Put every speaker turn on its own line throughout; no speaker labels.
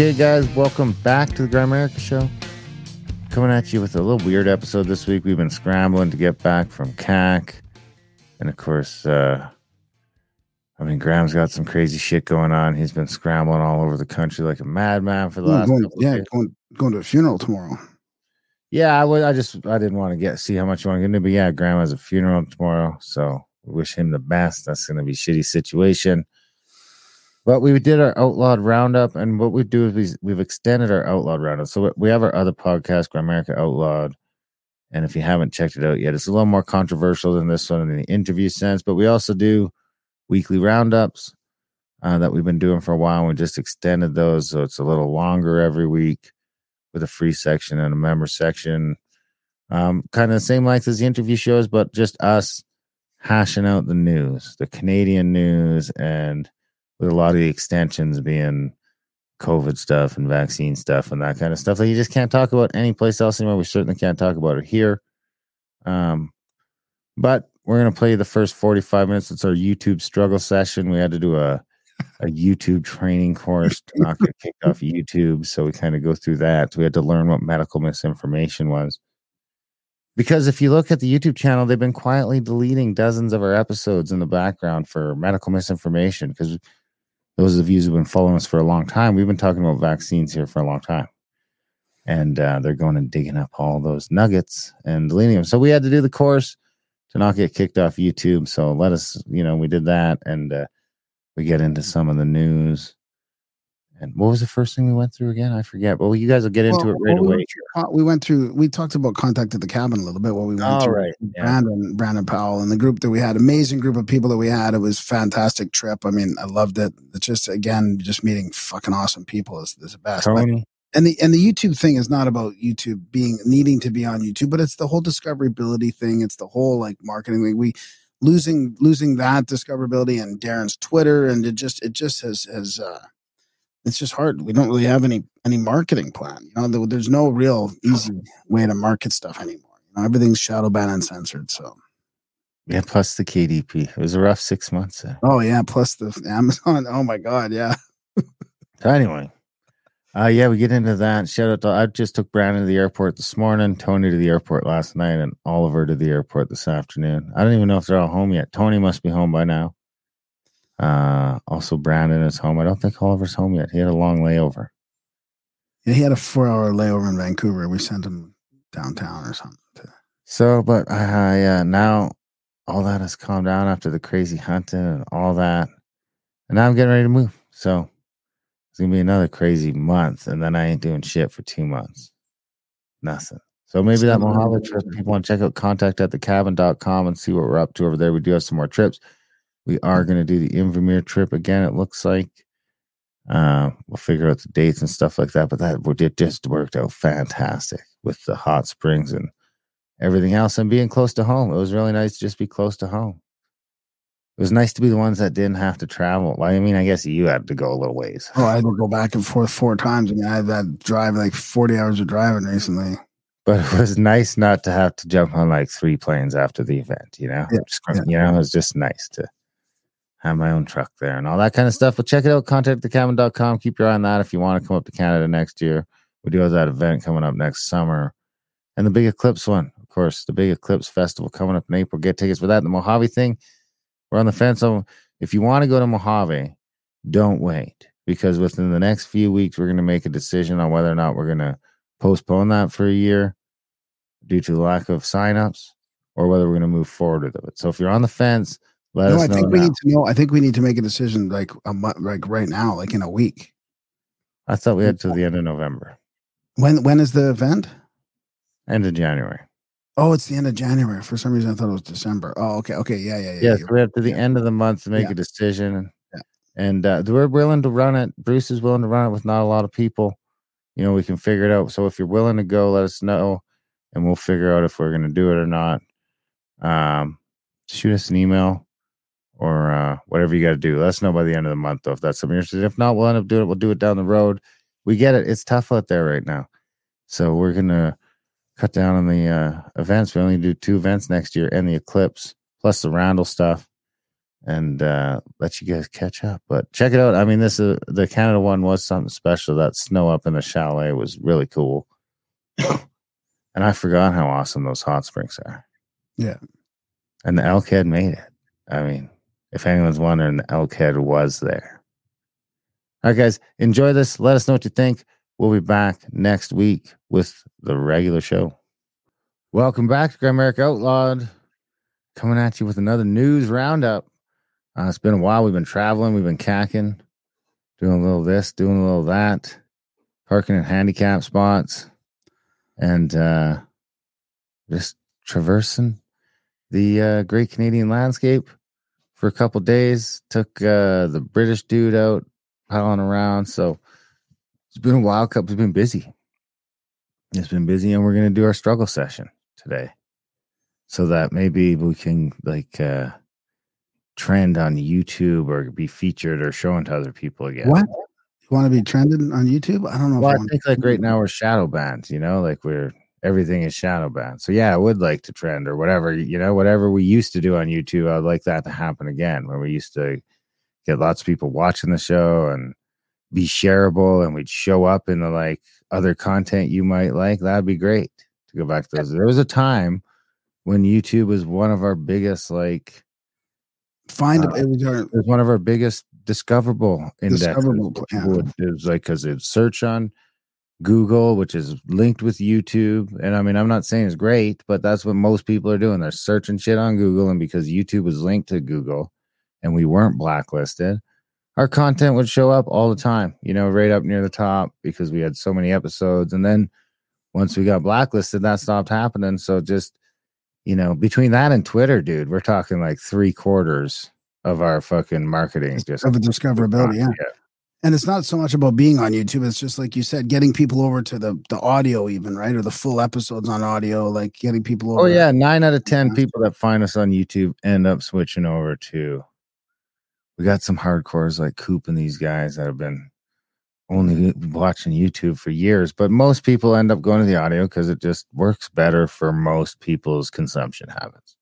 Okay, guys, welcome back to the Grimerica Show. Coming at you with a little weird episode this week. We've been scrambling to get back from CAC. And of course, uh, I mean, Graham's got some crazy shit going on. He's been scrambling all over the country like a madman for the last
going,
couple
yeah, going, going to a funeral tomorrow.
Yeah, I would. I just I didn't want to get see how much you want to get into, but yeah, Graham has a funeral tomorrow, so wish him the best. That's going to be a shitty situation. But we did our outlawed roundup, and what we do is we, we've extended our outlawed roundup. So we- have our other podcast, Grimerica Outlawed, and if you haven't checked it out yet, it's a little more controversial than this one in the interview sense. But we also do weekly roundups uh, that we've been doing for a while. and We just extended those, so it's a little longer every week with a free section and a member section. Um, kind of the same length as the interview shows, but just us hashing out the news, the Canadian news, and with a lot of the extensions being COVID stuff and vaccine stuff and that kind of stuff that you just can't talk about anyplace else anymore. We certainly can't talk about it here. Um, but we're gonna play the first 45 minutes. It's our YouTube struggle session. We had to do a a YouTube training course to not get kicked off YouTube. So we kind of go through that. We had to learn what medical misinformation was. Because if you look at the YouTube channel, they've been quietly deleting dozens of our episodes in the background for medical misinformation. Because those of you who've been following us for a long time, we've been talking about vaccines here for a long time. And uh, they're going and digging up all those nuggets and deleting them. So we had to do the course to not get kicked off YouTube. So let us, you know, we did that. And uh, we get into some of the news. And what was the first thing we went through again? I forget. Well, you guys will get into
Well,
it right
well, we
away.
went through- We went through. We talked about contact at the cabin a little bit. What we went
All
through.
right. Yeah.
Brandon, Brandon Powell, and the group that we had, amazing group of people that we had. It was fantastic trip. I mean, I loved it. It's just again, just meeting fucking awesome people is, is the best. But- and the and the YouTube thing is not about YouTube being needing to be on YouTube, but it's the whole discoverability thing. It's the whole like marketing thing. We losing losing that discoverability and Darren's Twitter, and it just it just has has uh it's just hard. We don't really have any any marketing plan. You know, there's no real easy way to market stuff anymore. You know, everything's shadow banned and censored. So
Yeah, plus the KDP. It was a rough six months. There.
oh yeah, plus the Amazon. Oh my god, yeah.
So anyway, uh, yeah, we get into that. Shout out to I just took Brandon to the airport this morning, Tony to the airport last night, and Oliver to the airport this afternoon. I don't even know if they're all home yet. Tony must be home by now. Uh, also Brandon is home. I don't think Oliver's home yet. He had a long layover.
Yeah, he had a four hour layover in Vancouver. We sent him downtown or something. To,
So, but uh, now all that has calmed down after the crazy hunting and all that, and now I'm getting ready to move. So it's gonna be another crazy month, and then I ain't doing shit for two months. Nothing. So maybe that Mojave trip, people want to check out contact at thecabin.com and see what we're up to over there. We do have some more trips. We are going to do the Invermere trip again, it looks like. Uh, we'll figure out the dates and stuff like that. But that it just worked out fantastic with the hot springs and everything else and being close to home. It was really nice to just be close to home. It was nice to be the ones that didn't have to travel. I mean, I guess you had to go a little ways.
oh, I had to go back and forth four times. I mean, I had that drive like 40 hours of driving recently.
but it was nice not to have to jump on like three planes after the event, you know?
Yeah,
Just-
yeah.
You know, it was just nice to have my own truck there and all that kind of stuff. But check it out, contactthecabin.com. Keep your eye on that if you want to come up to Canada next year. We do have that event coming up next summer. And the Big Eclipse one, of course, the Big Eclipse Festival coming up in April. Get tickets for that. The Mojave thing, we're on the fence. So if you want to go to Mojave, don't wait because within the next few weeks, we're going to make a decision on whether or not we're going to postpone that for a year due to lack of signups or whether we're going to move forward with it. So if you're on the fence, let
no,
us
I think we
now.
need to know. I think we need to make a decision like a month, like right now, like in a week.
I thought we had till the end of November,
When when is the event?
end of January.
Oh, it's the end of January. For some reason, I thought it was December. Oh, okay, okay, yeah, yeah, yeah.
Yes,
you're-
we have to the end of the month to make
Yeah.
a decision. And uh, we're willing to run it. Bruce is willing to run it with not a lot of people. You know, we can figure it out. So if you're willing to go, let us know and we'll figure out if we're going to do it or not. Um, shoot us an email or uh, whatever you got to do. Let us know by the end of the month, though, if that's something you're interested in. If not, we'll end up doing it. We'll do it down the road. We get it. It's tough out there right now. So we're going to cut down on the uh, events. We only do two events next year and the eclipse plus the Randall stuff. and uh, let you guys catch up. But check it out. I mean, this is the Canada one was something special. That snow up in the chalet was really cool. and I forgot how awesome those hot springs are.
Yeah.
And the elk Elkhead made it. I mean, if anyone's wondering, Elkhead was there. All right, guys, enjoy this. Let us know what you think. We'll be back next week with the regular show. Welcome back to Grimerica Outlawed. Coming at you with another news roundup. Uh, it's been a while. We've been traveling. We've been cacking, doing a little this, doing a little that, parking in handicap spots, and uh, just traversing the uh, great Canadian landscape for a couple days. Took uh, the British dude out piling around. So it's been a wild cup. It's been busy. It's been busy, and we're going to do our struggle session today so that maybe we can like uh trend on YouTube or be featured or shown to other people again.
What? You want to be trended on YouTube? I don't know.
Well, I,
I
think like right now we're shadow banned, you know, like we're everything is shadow banned. So yeah, I would like to trend or whatever, you know, whatever we used to do on YouTube. I'd like that to happen again when we used to get lots of people watching the show and be shareable and we'd show up in the like other content you might like. That'd be great to go back to those. There was a time when YouTube was one of our biggest like
find
uh,
it was our
it was one of our biggest discoverable indexes.
Discoverable, yeah.
It was like because it's search on Google, which is linked with YouTube. And I mean, I'm not saying it's great, but that's what most people are doing. They're searching shit on Google, and because YouTube was linked to Google, and we weren't blacklisted, our content would show up all the time. You know, right up near the top because we had so many episodes. And then once we got blacklisted, that stopped happening. So just you know, between that and Twitter, dude, we're talking like three quarters of our fucking marketing just
of a discoverability. Yeah. And it's not so much about being on YouTube. It's just like you said, getting people over to the the audio, even right, or the full episodes on audio. Like getting people oh, over.
Oh yeah, nine out of ten
Yeah.
people that find us on YouTube end up switching over to. We got some hardcores like Coop and these guys that have been only watching YouTube for years, but most people end up going to the audio because it just works better for most people's consumption habits.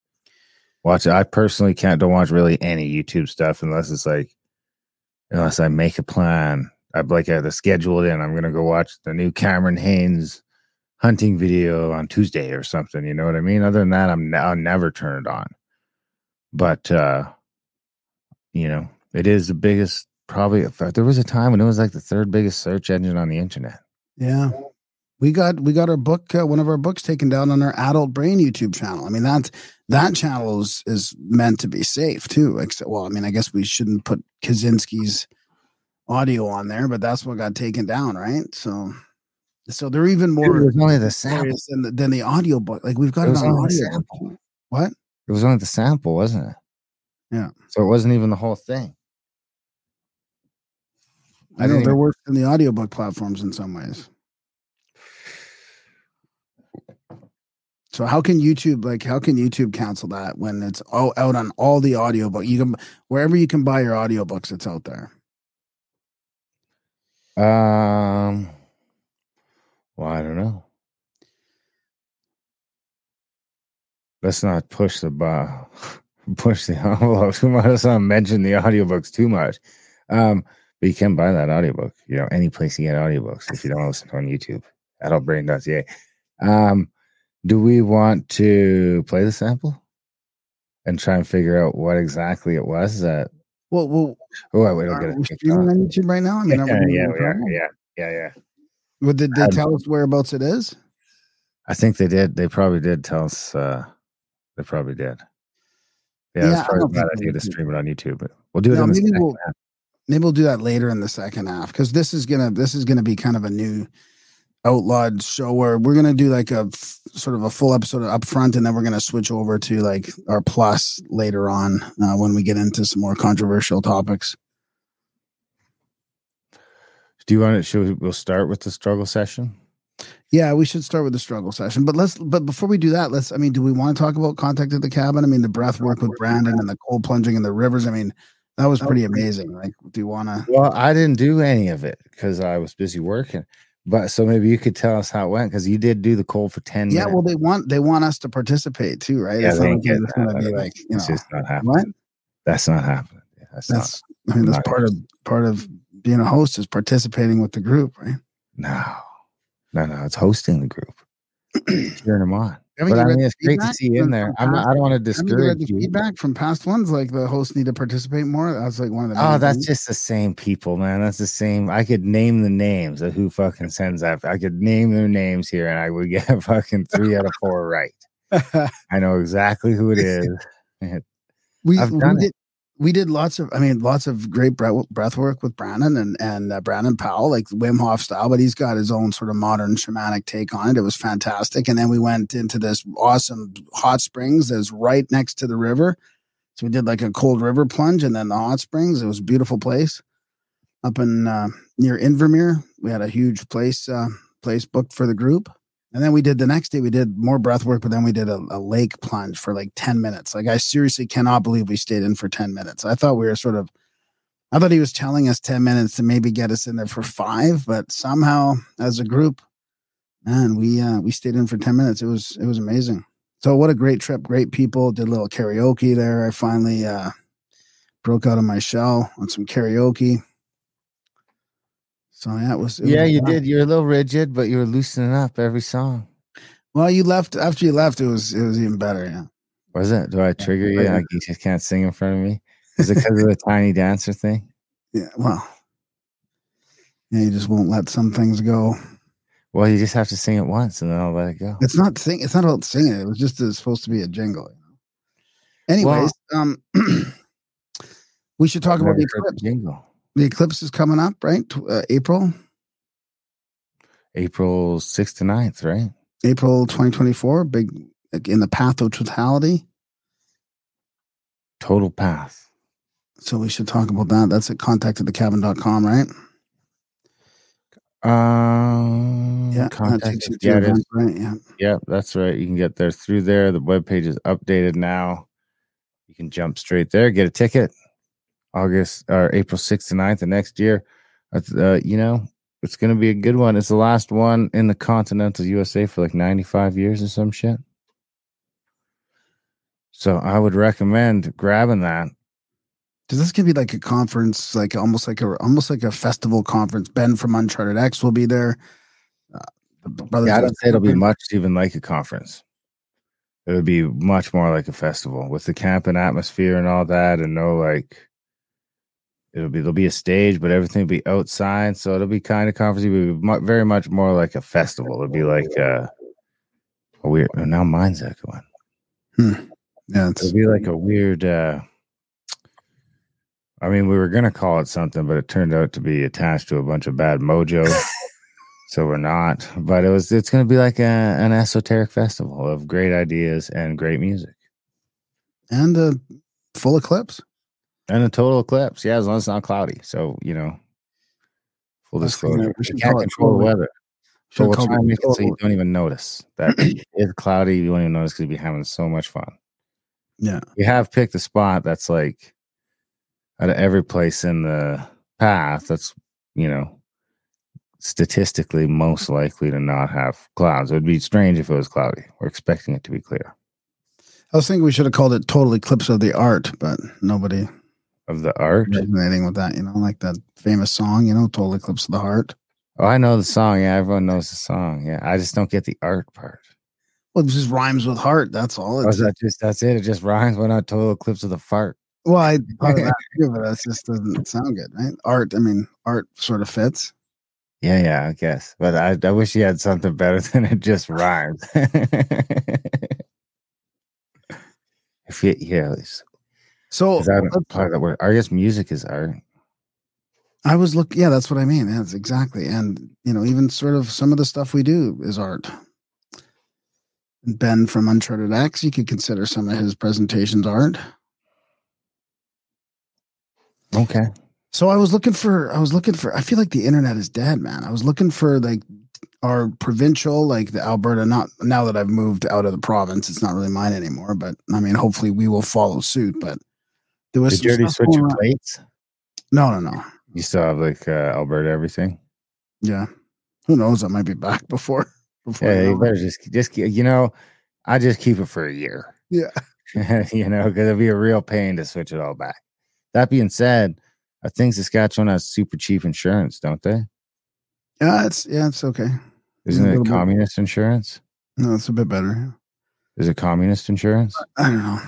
Watch I personally can't don't watch really any YouTube stuff unless it's like unless I make a plan. I'd like have to schedule it in. I'm gonna go watch the new Cameron Hanes hunting video on Tuesday or something. You know what I mean? Other than that, I'm I'll never turn it on. But uh, you know, it is the biggest. Probably, there was a time when it was like the third biggest search engine on the internet.
Yeah. We got we got our book uh, one of our books taken down on our adult brain YouTube channel. I mean that that channel is is meant to be safe too. Except well, I mean I guess we shouldn't put Kaczynski's audio on there, but that's what got taken down, right? So so they're even more
it was only the sample.
than the, than the audio book. Like we've got
It
it,
was
on
only
audio.
sample.
What?
It was only the sample, wasn't it?
Yeah.
So it wasn't even the whole thing.
I know they're
even-
worse than the audiobook platforms in some ways. So how can YouTube like how can YouTube cancel that when it's all out on all the audiobook? You can wherever you can buy your audiobooks, it's out there.
Um. Well, I don't know. Let's not push the bar, push the envelope too much. Let's not mention the audiobooks too much. Um, but you can buy that audiobook, you know, any place you get audiobooks if you don't listen on YouTube, adultbrain.ca. Um, do we want to play the sample and try and figure out what exactly it was that?
Well, well,
Oh, wait, it'll
are
get it.
streaming on YouTube right now? I mean,
Yeah, yeah, we are. Yeah, yeah, yeah.
Well, did they
Um,
tell us whereabouts it is?
I think they did. They probably did tell us. Uh, they probably did. Yeah,
Yeah,
it's probably a
don't
bad idea to stream it on YouTube. But we'll do it
No, maybe we'll-
half.
Maybe we'll do that later in the second half because this is gonna this is gonna be kind of a new outlawed show where we're gonna do like a f- sort of a full episode up front and then we're gonna switch over to like our plus later on uh, when we get into some more controversial topics.
Do you want to? Should we, we'll start with the struggle session?
Yeah, we should start with the struggle session, but let's but before we do that, let's. I mean, do we want to talk about contact at the cabin? I mean, the breath work with Brandon and the cold plunging in the rivers. I mean, that was pretty amazing. Like, do you want to?
Well, I didn't do any of it because I was busy working. But so maybe you could tell us how it went because you did do the cold for ten
Yeah,
minutes.
well, they want they want us to participate too, right?
Yeah,
it's
they
not
ain't
it's gonna be like you know
just not happening.
what?
That's not happening. That's,
That's
not.
I mean that's part of part of being a host is participating with the group, right?
No, no, no. It's hosting the group, cheering them on. But I mean, it's great to see you in there. not, I don't want to discourage you.
feedback from past ones? Like the hosts need to participate more. That's like one of the.
Oh, that's
things.
just the same people, man. That's the same. I could name the names of who fucking sends that. I could name their names here, and I would get fucking three out of four right. I know exactly who it is.
we we
done it.
did we did lots of I mean lots of great breath, work with Brandon and and uh, Brandon Powell like Wim Hof style, but he's got his own sort of modern shamanic take on it. It was fantastic, and then we went into this awesome hot springs that's right next to the river. So we did like a cold river plunge, and then the hot springs. It was a beautiful place up in uh, near Invermere. We had a huge place uh, place booked for the group. And then we did the next day, we did more breath work, but then we did a, a lake plunge for like 10 minutes. Like, I seriously cannot believe we stayed in for 10 minutes. I thought we were sort of, I thought he was telling us 10 minutes to maybe get us in there for five, but somehow as a group, man, we, uh, we stayed in for 10 minutes. It was, it was amazing. So, what a great trip. Great people. Did a little karaoke there. I finally, uh, broke out of my shell on some karaoke. So, yeah, was, it was
yeah, you did. You're a little rigid, but you were loosening up every song.
Well, you left after you left. It was, it was even better. Yeah.
Was it? Do I trigger you? Like you just can't sing in front of me? Is it because of the tiny dancer thing?
Yeah, well, yeah, you just won't let some things go.
Well, you just have to sing it once, and then I'll let it go.
It's not sing. It's not about singing. It was just it's supposed to be a jingle. You know? Anyways, um, we should talk about the eclipse.
the jingle.
The eclipse is coming up, right? Uh, April,
April 6th to 9th, right?
April twenty twenty four. Big like, in the path of totality.
Total path.
So we should talk about that. That's at contactedthecabin.com, right?
Um,
Yeah,
contact
takes you
us.
to
yeah,
event, right? Yeah.
Yep, that's right. You can get there through there. The web page is updated now. You can jump straight there, get a ticket. August or April 6th and 9th of next year. Uh, you know, it's going to be a good one. It's the last one in the continental USA for like 95 years or some shit. So I would recommend grabbing that.
Does this could be like a conference, like almost like a almost like a festival conference? Ben from UnchartedX will be there. Uh, the
Yeah, I don't say it'll be much even like a conference. It would be much more like a festival with the camping atmosphere and all that, and no like. It'll be there'll be a stage, but everything will be outside, so it'll be kind of conferencey. It'll be very much more like a festival. It'll be like uh, a weird. oh, now mine's echoing.
Yeah, it's,
It'll be like a weird. uh I mean, we were gonna call it something, but it turned out to be attached to a bunch of bad mojo. so we're not. But it was. It's gonna be like a, an esoteric festival of great ideas and great music
and a full eclipse.
And a total eclipse. Yeah, as long as it's not cloudy. So you know, full
That's the thing,
disclosure,
we
you can't control the weather. So we'll
call
try
it
and make it so you don't even notice that it's cloudy. You won't even notice because you'll be having so much fun.
Yeah.
We have picked a spot that's like out of every place in the path that's, you know, statistically most likely to not have clouds. It would be strange if it was cloudy. We're expecting it to be clear.
I was thinking we should have called it Total Eclipse of the Art, but nobody
Of the art.
resonating with that. You know, like that famous song. You know, Total Eclipse of the Heart.
Oh, I know the song. Yeah, everyone knows the song. Yeah. I just don't get the art part.
Well, it just rhymes with heart. That's all.
Oh,
It's,
is that just that's it? It just rhymes. Why not total eclipse of the fart?
well, I thought of that too, but that just doesn't sound good, right? Art. I mean, art sort of fits.
Yeah, yeah, I guess. But I, I wish he had something better than it just rhymes. if you, yeah, it's-
So
I don't part of that word. I guess music is art.
I was look. Yeah, that's what I mean. That's exactly. And you know, even sort of some of the stuff we do is art. Ben from UnchartedX, you could consider some of his presentations art.
Okay.
So I was looking for, I was looking for, I feel like the internet is dead, man. I was looking for like our provincial, like the Alberta, not now that I've moved out of the province, it's not really mine anymore, but I mean, hopefully we will follow suit. But there was
Did you already switch your plates?
No, no, no.
You still have like uh, Alberta everything.
Yeah. Who knows? I might be back before. before
Yeah, you
know
better just just you know. I just keep it for a year.
Yeah.
you know, because it'd be a real pain to switch it all back. That being said, I think Saskatchewan has super cheap insurance, don't they?
Yeah, it's yeah, it's okay.
Isn't it
little bit-
communist insurance?
No, it's a bit better.
Is it communist insurance?
I don't know.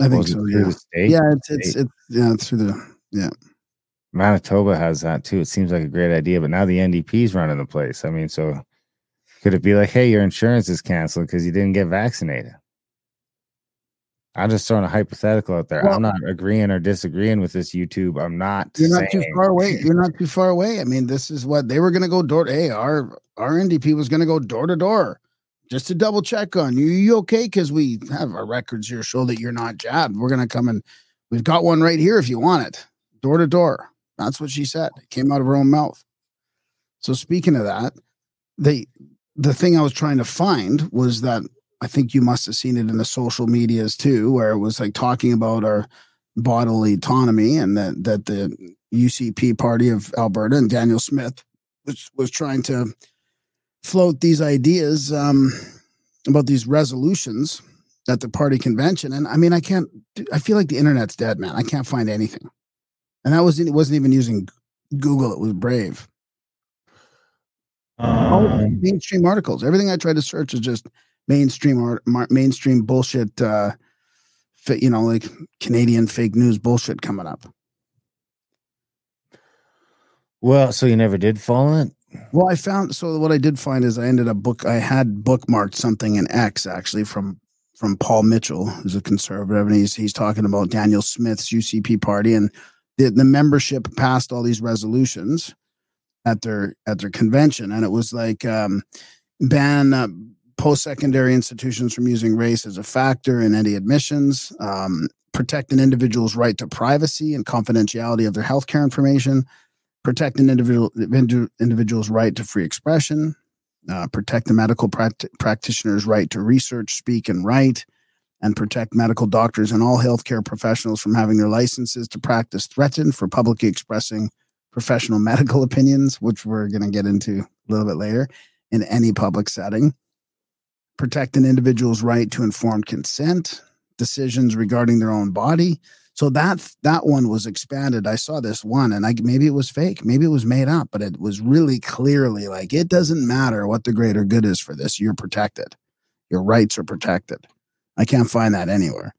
I think so. Yeah. Yeah, it's it's it's yeah, it's through the yeah.
Manitoba has that too. It seems like a great idea, but now the NDP's running the place. I mean, so could it be like, hey, your insurance is canceled because you didn't get vaccinated? I'm just throwing a hypothetical out there.
Well-
I'm not agreeing or disagreeing with this YouTube. I'm not.
You're not too far away. You're not too far away. I mean, this is what they were going to go door. Hey, our our NDP was going to go door to door, just to double check on you. You okay? Because we have our records here show that you're not jabbed. We're to come and we've got one right here if you want it, door to door. That's what she said. It came out of her own mouth. So speaking of that, the the thing I was trying to find was that I think you must have seen it in the social medias too, where it was like talking about our bodily autonomy and that that the UCP party of Alberta and Danielle Smith was was trying to float these ideas um, about these resolutions at the party convention. And I mean, I can't. I feel like the internet's dead, man. I can't find anything. And I wasn't it wasn't even using Google. It was Brave. All
Um,
mainstream articles. Everything I try to search is just mainstream art, mar- mainstream bullshit. Uh, you know, like Canadian fake news bullshit coming up.
well, so you never did follow it?
Well, I found so what I did find is I ended up book I had bookmarked something in X actually from from Paul Mitchell, who's a conservative, and he's he's talking about Danielle Smith's UCP party and the, the membership passed all these resolutions at their at their convention, and it was like um, ban uh, post secondary institutions from using race as a factor in any admissions, um, protect an individual's right to privacy and confidentiality of their healthcare information protect an individual individual's right to free expression, uh, protect the medical pract- practitioner's right to research, speak, and write, and protect medical doctors and all healthcare professionals from having their licenses to practice threatened for publicly expressing professional medical opinions, which we're going to get into a little bit later, in any public setting. Protect an individual's right to informed consent, decisions regarding their own body, so that that one was expanded. I saw this one, and I maybe it was fake, maybe it was made up, but it was really clearly like it doesn't matter what the greater good is for this. You're protected. Your rights are protected. I can't find that anywhere.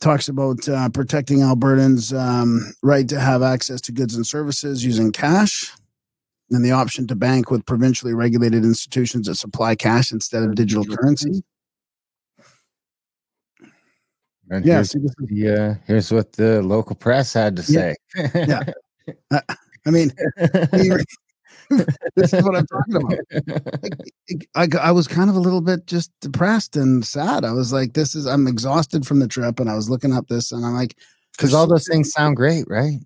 Talks about uh, protecting Albertans' um, right to have access to goods and services using cash, and the option to bank with provincially regulated institutions that supply cash instead of digital currency.
And
Yeah,
here's,
see, is-
the, uh, here's what the local press had to say.
Yeah. I mean, this is what I'm talking about. I, I was kind of a little bit just depressed and sad. I was like, this is, I'm exhausted from the trip. And I was looking up this and I'm like,
Because all those things sound great, right?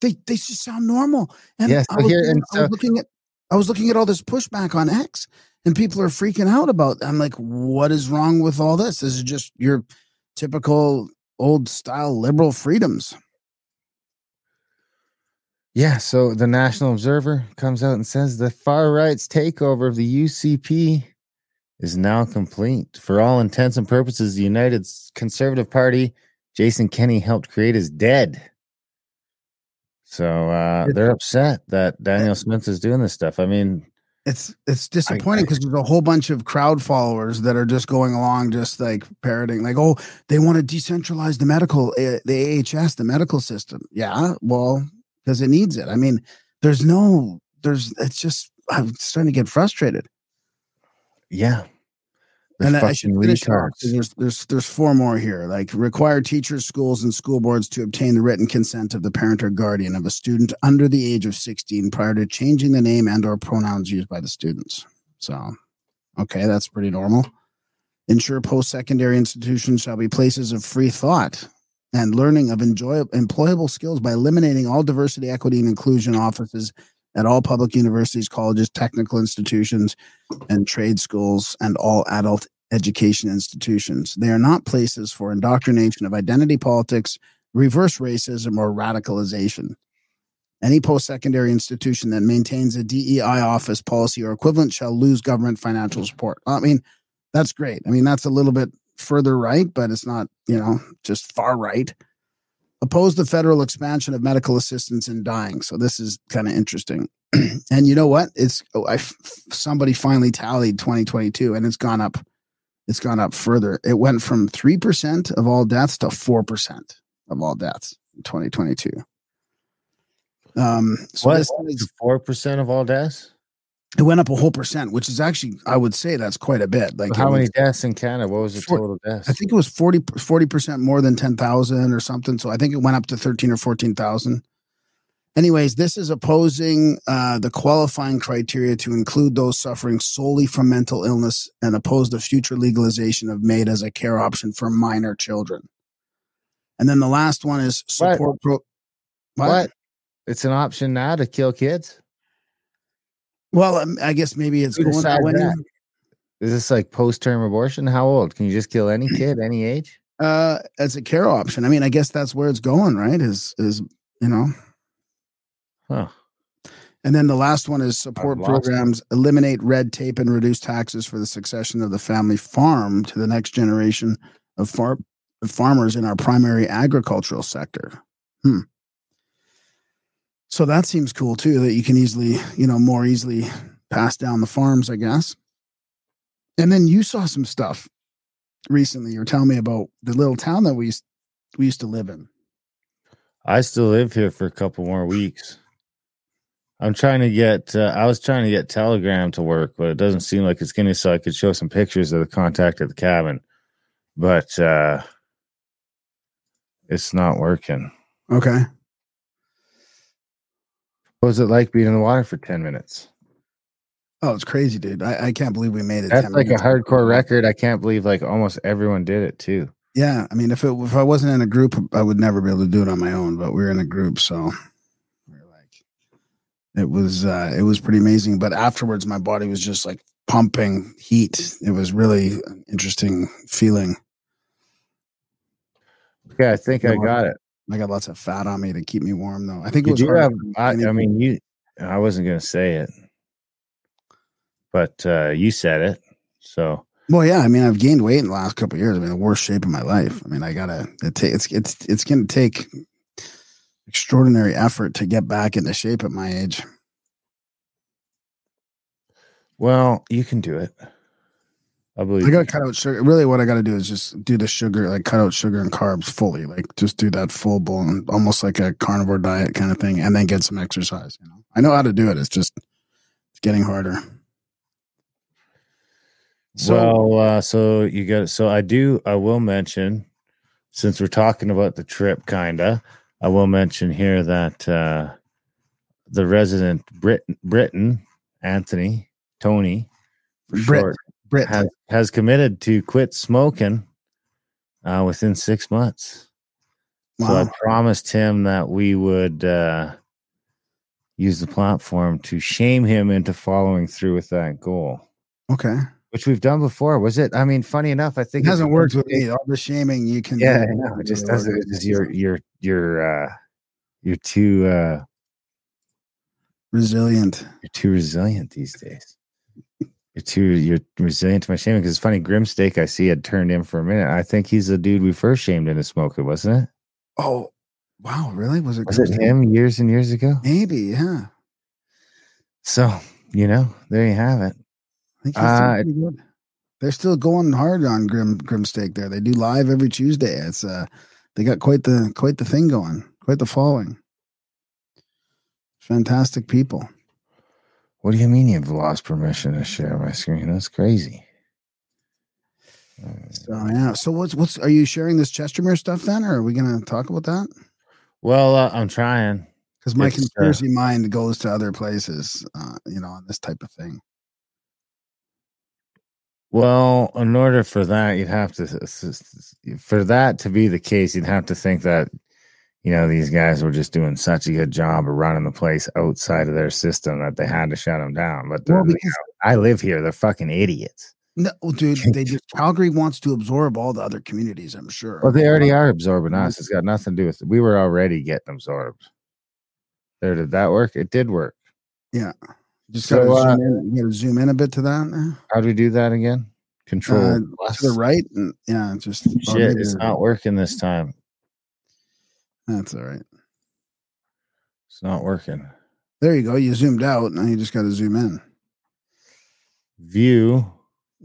they, they just sound normal. And
Yeah,
I,
so
was,
here- and
I was
so-
looking at, I was looking at all this pushback on X and people are freaking out about, I'm like, what is wrong with all this? This is just your typical old style liberal freedoms.
Yeah. So the National Observer comes out and says the far right's takeover of the UCP is now complete. For all intents and purposes, the United Conservative Party Jason Kenney helped create is dead. So uh, they're upset that Danielle Smith is doing this stuff. I mean,
It's it's disappointing because there's a whole bunch of crowd followers that are just going along, just like parroting, like, oh, they want to decentralize the medical, uh, the AHS, the medical system. Yeah, well, because it needs it. I mean, there's no, there's, it's just, I'm starting to get frustrated.
yeah. They're
and I- should finish off. There's there's there's four more here. Like require teachers, schools, and school boards to obtain the written consent of the parent or guardian of a student under the age of 16 prior to changing the name and or pronouns used by the students. So, okay, that's pretty normal. Ensure post-secondary institutions shall be places of free thought and learning of enjoyable employable skills by eliminating all diversity, equity, and inclusion offices at all public universities, colleges, technical institutions, and trade schools and all adult education institutions. They are not places for indoctrination of identity politics, reverse racism, or radicalization. Any post secondary institution that maintains a DEI office policy or equivalent shall lose government financial support. I mean, that's great. I mean, that's a little bit further right, but it's not, you know, just far right. Oppose the federal expansion of medical assistance in dying. So this is kind of interesting. and you know what? It's oh, I somebody finally tallied 2022 and it's gone up. It's gone up further. It went from 3% of all deaths to 4% of all deaths in 2022. Um, so
What?
this
Four percent of all deaths.
It went up a whole percent, which is actually, I would say that's quite a bit. Like,
How many
was-
deaths in Canada? What was the
Four-
total deaths?
I think it was 40 percent more than ten thousand or something. So I think it went up to thirteen or fourteen thousand. Anyways, this is opposing uh, the qualifying criteria to include those suffering solely from mental illness and oppose the future legalization of MAID as a care option for minor children. And then the last one is
What?
support pro.
what? It's an option now to kill kids.
Well, um, I guess maybe it's
Who
going that
decided that? Is this like post-term abortion? How old? Can you just kill any kid, any age?
Uh, as a care option. I mean, I guess that's where it's going, right? Is is you know.
Huh.
And then the last one is support
lost it.
programs, eliminate red tape and reduce taxes for the succession of the family farm to the next generation of far- farmers in our primary agricultural sector. Hmm. So that seems cool too, that you can easily, you know, more easily pass down the farms, I guess. And then you saw some stuff recently. You were telling me about the little town that we used, we used to live in.
I still live here for a couple more weeks. I'm trying to get. Uh, I was trying to get Telegram to work, but it doesn't seem like it's going to. So I could show some pictures of the contact at the cabin, but uh it's not working.
Okay.
What was it like being in the water for ten minutes?
Oh, it's crazy, dude. I, I can't believe we made it.
That's
10
like a hardcore record. I can't believe like almost everyone did it too.
Yeah, I mean, if it if I wasn't in a group, I would never be able to do it on my own. But we are in a group, so we're like, it was uh, it was pretty amazing. But afterwards, my body was just like pumping heat. It was really an interesting feeling.
Okay, I think I got it.
I got lots of fat on me to keep me warm, though. I think it
You
was. hard
have. I, I mean, you. I wasn't going to say it, but uh you said it. So
well, yeah. I mean, I've gained weight in the last couple of years. I mean, the worst shape of my life. I mean, I gotta. It ta- it's it's it's going to take extraordinary effort to get back into shape at my age.
Well, you can do it. I believe.
I gotta cut out sugar. Really, what I gotta do is just do the sugar, like cut out sugar and carbs fully. Like just do that full blown, almost like a carnivore diet kind of thing, and then get some exercise. You know, I know how to do it. It's just it's getting harder. So
well, uh, so you got. So I do. I will mention, since we're talking about the trip, kinda. I will mention here that uh the resident Brit Britain Anthony Tony for
Brit.
short
Brit,
has, has committed to quit smoking uh, within six months. So I promised him that we would uh, use the platform to shame him into following through with that goal,
okay,
which we've done before. Was it? I mean, funny enough, I think it
hasn't worked with me. All the shaming you can.
Yeah,
do
know. It just doesn't. It's just you're you're you're uh, you're too uh,
resilient.
you're too resilient these days. You're too you're resilient to my shaming because it's funny. Grimsteak I see had turned in for a minute. I think he's the dude we first shamed into smoker, wasn't it?
Oh, wow, really? Was it?
Was it him years and years ago?
Maybe, yeah.
So you know, there you have it.
I think he's
Uh,
pretty good. They're still going hard on Grim Grim Steak there. They do live every Tuesday. It's uh they got quite the quite the thing going, quite the following. Fantastic people.
What do you mean you've lost permission to share my screen? That's crazy. Uh,
So yeah. So what's what's are you sharing this Chestermere stuff then, or are we gonna talk about that?
Well, uh, I'm trying.
Because my
It's, uh,
conspiracy mind goes to other places, uh, you know, on this type of thing.
Well, in order for that, you'd have to for that to be the case, you'd have to think that you know these guys were just doing such a good job of running the place outside of their system that they had to shut them down. But
Well, because
I live here; they're fucking idiots.
no, dude, they just Calgary wants to absorb all the other communities. I'm sure.
Well, they already are absorbing us. It's got nothing to do with it. We were already getting absorbed. There, did that work? It did work. Yeah.
Just
So,
gotta
uh,
zoom in. Gotta zoom in a bit to that.
How do we do that again? Control
Uh, to the right. And yeah, just oh,
Shit, it's not working this time.
That's all right.
It's not working.
There you go. You zoomed out. Now you just got to zoom in.
View,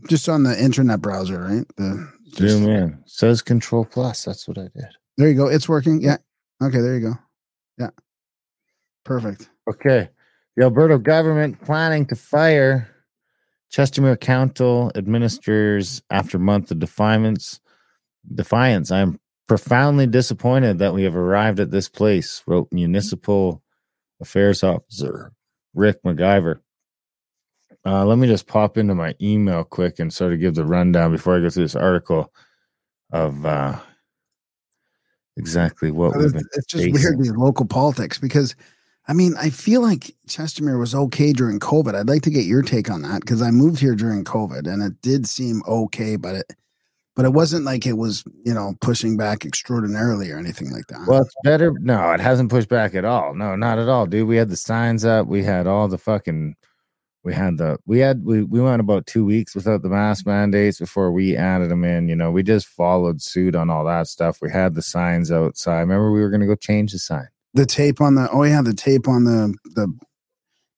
Just on the internet browser, right? The just-
zoom in. Says control plus. That's what I did.
There you go. It's working. Yeah. Okay. There you go. Yeah. Perfect.
Okay. The Alberta government planning to fire Chestermere Council administrators after month of defiance. Defiance. I am profoundly disappointed that we have arrived at this place, wrote Municipal Affairs Officer Ric McIver. Uh, let me just pop into my email quick and sort of give the rundown before I go through this article of uh, exactly what been.
it's just
facing.
weird these local politics because I mean I feel like Chestermere was okay during COVID. I'd like to get your take on that because I moved here during COVID and it did seem okay, but it but it wasn't like it was you know pushing back extraordinarily or anything like that.
Well, it's better. No, it hasn't pushed back at all. No, not at all, dude. We had the signs up. We had all the fucking. We had the. We had. We we went about two weeks without the mask mandates before we added them in. You know, we just followed suit on all that stuff. We had the signs outside. Remember, we were going to go change the sign.
the tape on the oh yeah the tape on the the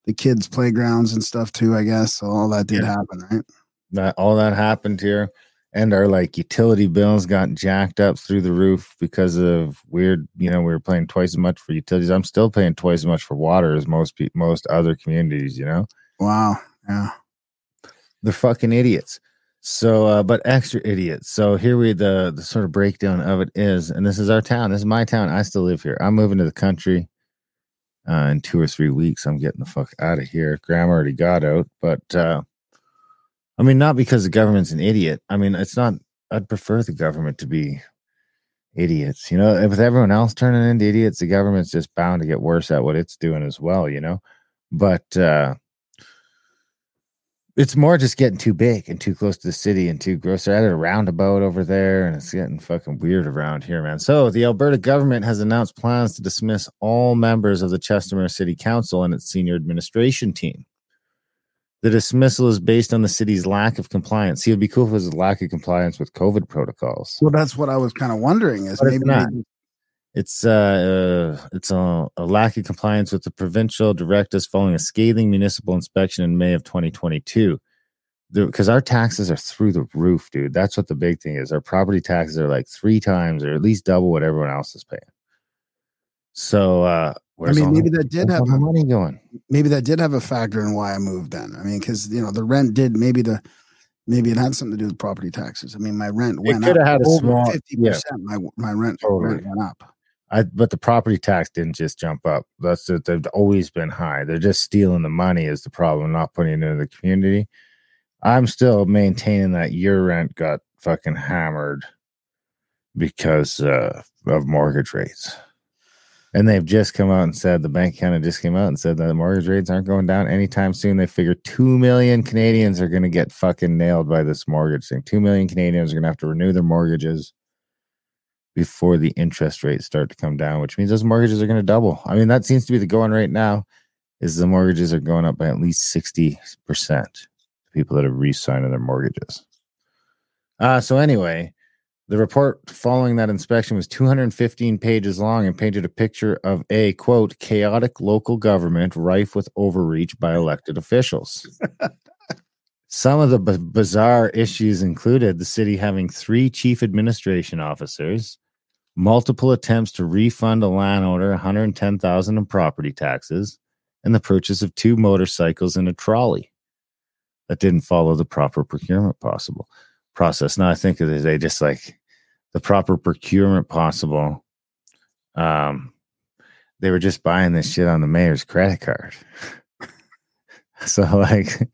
the kids playgrounds and stuff too. I guess so all that did
Yeah.
happen, right?
That all that happened here, and our like utility bills got jacked up through the roof because of weird. You know, we were paying twice as much for utilities. I'm still paying twice as much for water as most pe- most other communities. You know.
Wow. Yeah.
they're fucking idiots. So, uh, but extra idiots. So here we the the sort of breakdown of it is, and this is our town. This is my town. I still live here. I'm moving to the country uh, in two or three weeks. I'm getting the fuck out of here. Graham already got out, but uh, I mean, not because the government's an idiot. I mean, it's not. I'd prefer the government to be idiots. You know, with everyone else turning into idiots, the government's just bound to get worse at what it's doing as well. You know, but. uh it's more just getting too big and too close to the city and too gross. They're at a roundabout over there, and it's getting fucking weird around here, man. So the Alberta government has announced plans to dismiss all members of the Chestermere City Council and its senior administration team. The dismissal is based on the city's lack of compliance. See, it'd be cool if it was a lack of compliance with COVID protocols.
Well, that's what I was kind of wondering is
But it's
maybe
not. It's uh, uh it's a, a lack of compliance with the provincial directives following a scathing municipal inspection in May of 2022. Because our taxes are through the roof, dude. That's what the big thing is. Our property taxes are like three times or at least double what everyone else is paying. So, uh,
I mean, maybe
the-
that did have
the money going.
maybe that did have a factor in why I moved. Then I mean, because you know the rent did maybe the maybe it had something to do with property taxes. I mean, my rent
It
went
could
up
have had a small-
fifty
yeah.
percent. My my rent,
Totally.
rent went up.
I but the property tax didn't just jump up. That's it. They've always been high. They're just stealing the money is the problem, not putting it into the community. I'm still maintaining that your rent got fucking hammered because uh, of mortgage rates. And they've just come out and said the bank kind of just came out and said that the mortgage rates aren't going down anytime soon. They figure two million Canadians are going to get fucking nailed by this mortgage thing. Two million Canadians are going to have to renew their mortgages before the interest rates start to come down, which means those mortgages are going to double. I mean, that seems to be the going right now. Is the mortgages are going up by at least sixty percent. People that have re-signed their mortgages. Uh, so anyway, the report following that inspection was 215 pages long and painted a picture of a quote chaotic local government rife with overreach by elected officials. Some of the b- bizarre issues included the city having three chief administration officers, multiple attempts to refund a landowner 110,000 in property taxes, and the purchase of two motorcycles and a trolley that didn't follow the proper procurement possible process. Now I think of it, they just like the proper procurement possible. Um, they were just buying this shit on the mayor's credit card. so like,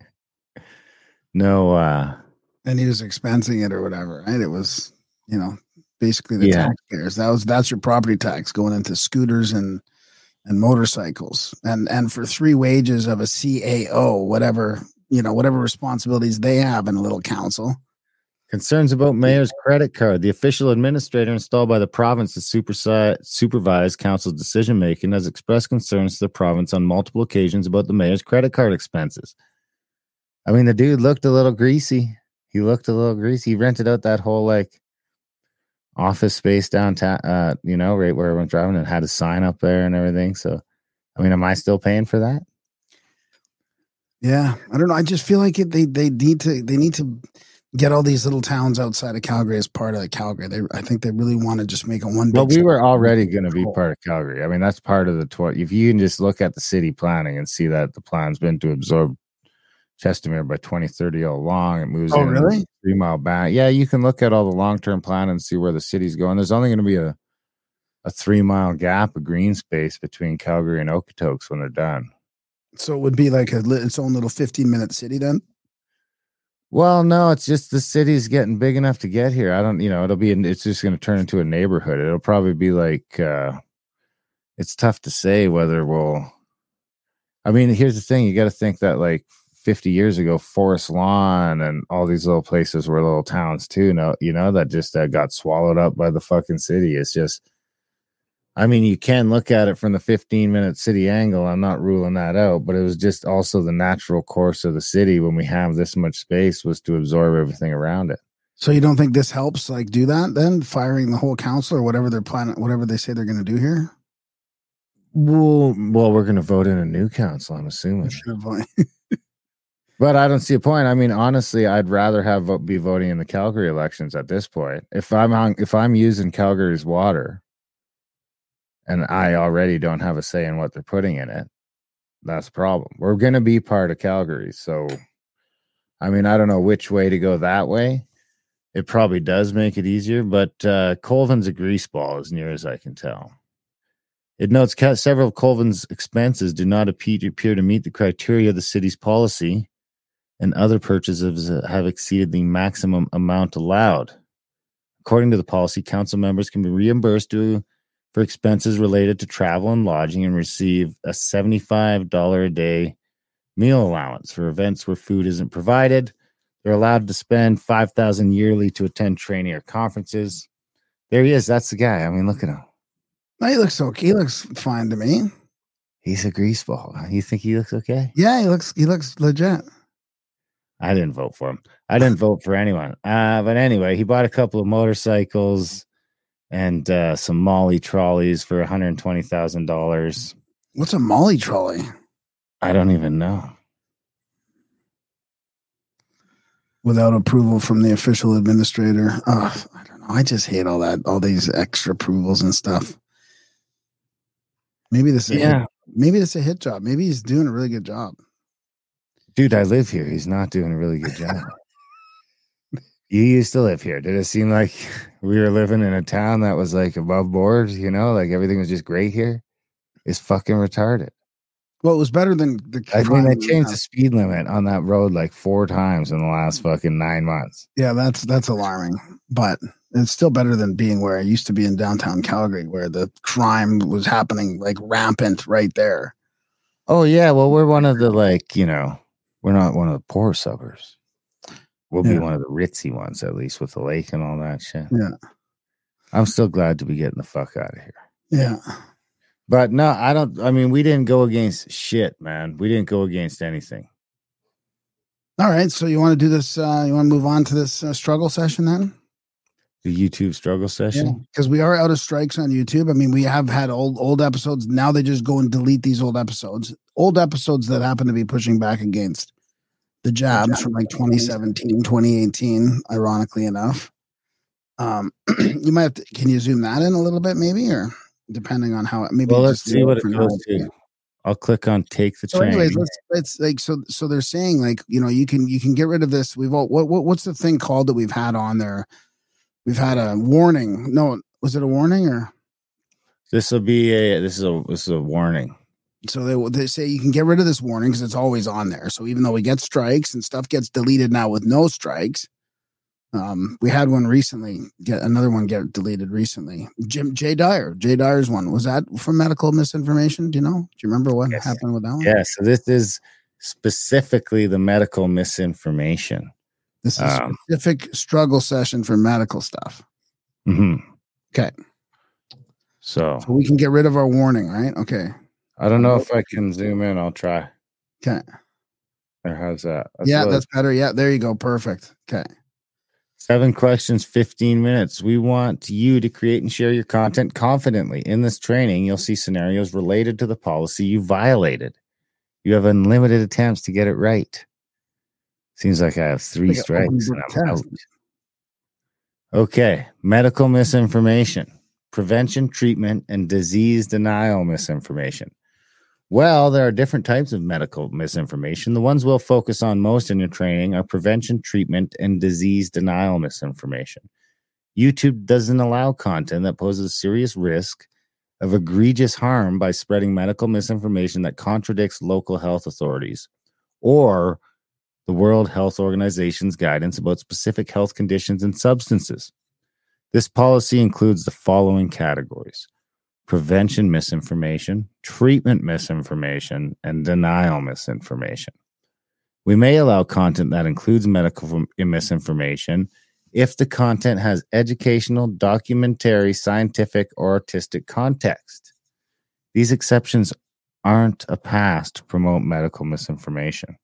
no, uh,
and he was expensing it or whatever, right? It was, you know, basically the
Yeah.
taxpayers. That was that's your property tax going into scooters and and motorcycles, and and for three wages of a CAO, whatever you know, whatever responsibilities they have in a little council.
Concerns about mayor's credit card. The official administrator installed by the province to supervise council's decision making has expressed concerns to the province on multiple occasions about the mayor's credit card expenses. I mean, the dude looked a little greasy. He looked a little greasy. He rented out that whole like office space downtown, uh, you know, right where everyone's driving and had a sign up there and everything. So, I mean, am I still paying for that?
Yeah, I don't know. I just feel like it, they they need to they need to get all these little towns outside of Calgary as part of Calgary. They I think they really want to just make it one.
Well, we were already going to be part of Calgary. I mean, that's part of the tw- If you can just look at the city planning and see that the plan's been to absorb Chestermere by 2030 all along, it moves
Oh,
in
really?
three mile back. Yeah, you can look at all the long term plan and see where the city's going. There's only going to be a a three mile gap of green space between Calgary and Okotoks when they're done.
So it would be like a its own little fifteen minute city then.
Well, no, it's just the city's getting big enough to get here. I don't, you know, it'll be, it's just going to turn into a neighborhood. It'll probably be like, uh, it's tough to say whether we'll, I mean, here's the thing you got to think that like 50 years ago, Forest Lawn and all these little places were little towns too. No, you know, that just uh, got swallowed up by the fucking city. It's just, I mean, you can look at it from the 15 minute city angle. I'm not ruling that out, but it was just also the natural course of the city when we have this much space was to absorb everything around it.
So you don't think this helps like do that then firing the whole council or whatever they're planning whatever they say they're going to do here?
Well, well, we're going to vote in a new council, I'm assuming.
Should have voted.
But I don't see a point. I mean, honestly, I'd rather have be voting in the Calgary elections at this point. If I'm on, if I'm using Calgary's water, and I already don't have a say in what they're putting in it, that's a problem. We're going to be part of Calgary, so I mean, I don't know which way to go that way. It probably does make it easier, but uh, Colvin's a grease ball, as near as I can tell. It notes several of Colvin's expenses do not appear to meet the criteria of the city's policy and other purchases have exceeded the maximum amount allowed. According to the policy, council members can be reimbursed to, for expenses related to travel and lodging and receive a $75 a day meal allowance for events where food isn't provided. They're allowed to spend 5000 yearly to attend training or conferences. There he is. That's the guy. I mean, look at him.
No, he looks okay. He looks fine to me.
He's a greaseball. You think he looks okay?
Yeah, he looks he looks legit.
I didn't vote for him. I didn't vote for anyone. Uh, but anyway, he bought a couple of motorcycles and uh, some Molly trolleys for $120,000.
What's a Molly trolley?
I don't even know.
Without approval from the official administrator. Oh, I don't know. I just hate all that, all these extra approvals and stuff. Maybe this is a hit, maybe this is a hit job. Maybe he's doing a really good job.
Dude, I live here. He's not doing a really good job. You used to live here. Did it seem like we were living in a town that was like above board, you know, like everything was just great here? It's fucking retarded.
Well, it was better than the.
I mean, they changed the speed limit on that road like four times in the last fucking nine months.
Yeah, that's that's alarming, but it's still better than being where I used to be in downtown Calgary, where the crime was happening like rampant right there.
Oh yeah, well we're one of the like you know we're not one of the poor suburbs. We'll
Yeah.
be one of the ritzy ones at least with the lake and all that shit.
Yeah.
I'm still glad to be getting the fuck out of here.
Yeah.
But no, I don't. I mean, we didn't go against shit, man. We didn't go against anything.
All right. So you want to do this? Uh, you want to move on to this uh, struggle session then?
The YouTube struggle session.
Because we are out of strikes on YouTube. I mean, we have had old old episodes. Now they just go and delete these old episodes. Old episodes that happen to be pushing back against the jabs from like 2017, 2018, ironically enough. Um, you might have to, can you zoom that in a little bit, maybe, or depending on how it maybe
Well, let's see what it goes to. I'll click on take the
So,
train.
anyways, let's let's like so so they're saying like you know you can you can get rid of this. We've all what, what what's the thing called that we've had on there? We've had a warning. No, was it a warning or
this will be a this is a this is a warning.
So they they say you can get rid of this warning because it's always on there. So even though we get strikes and stuff gets deleted now with no strikes, um, we had one recently. Get another one get deleted recently. Jim Jay Dyer, Jay Dyer's one was that from medical misinformation? Do you know? Do you remember what
Yes.
happened with that one?
Yeah, so this is specifically the medical misinformation.
This is
Um,
specific struggle session for medical stuff.
hmm
Okay.
So
So we can get rid of our warning, right? Okay.
I don't know if I can zoom in. I'll try.
Okay.
Or how's that?
yeah,
what-
that's better. Yeah, there you go. Perfect. Okay.
Seven questions, 15 minutes. We want you to create and share your content confidently. In this training, you'll see scenarios related to the policy you violated. You have unlimited attempts to get it right. Seems like I have three strikes and I'm out. Okay. Medical misinformation, prevention, treatment, and disease denial misinformation. Well, there are different types of medical misinformation. The ones we'll focus on most in your training are prevention, treatment, and disease denial misinformation. YouTube doesn't allow content that poses serious risk of egregious harm by spreading medical misinformation that contradicts local health authorities or the World Health Organization's guidance about specific health conditions and substances. This policy includes the following categories prevention misinformation, treatment misinformation, and denial misinformation. We may allow content that includes medical misinformation if the content has educational, documentary, scientific, or artistic context. These exceptions aren't a pass to promote medical misinformation.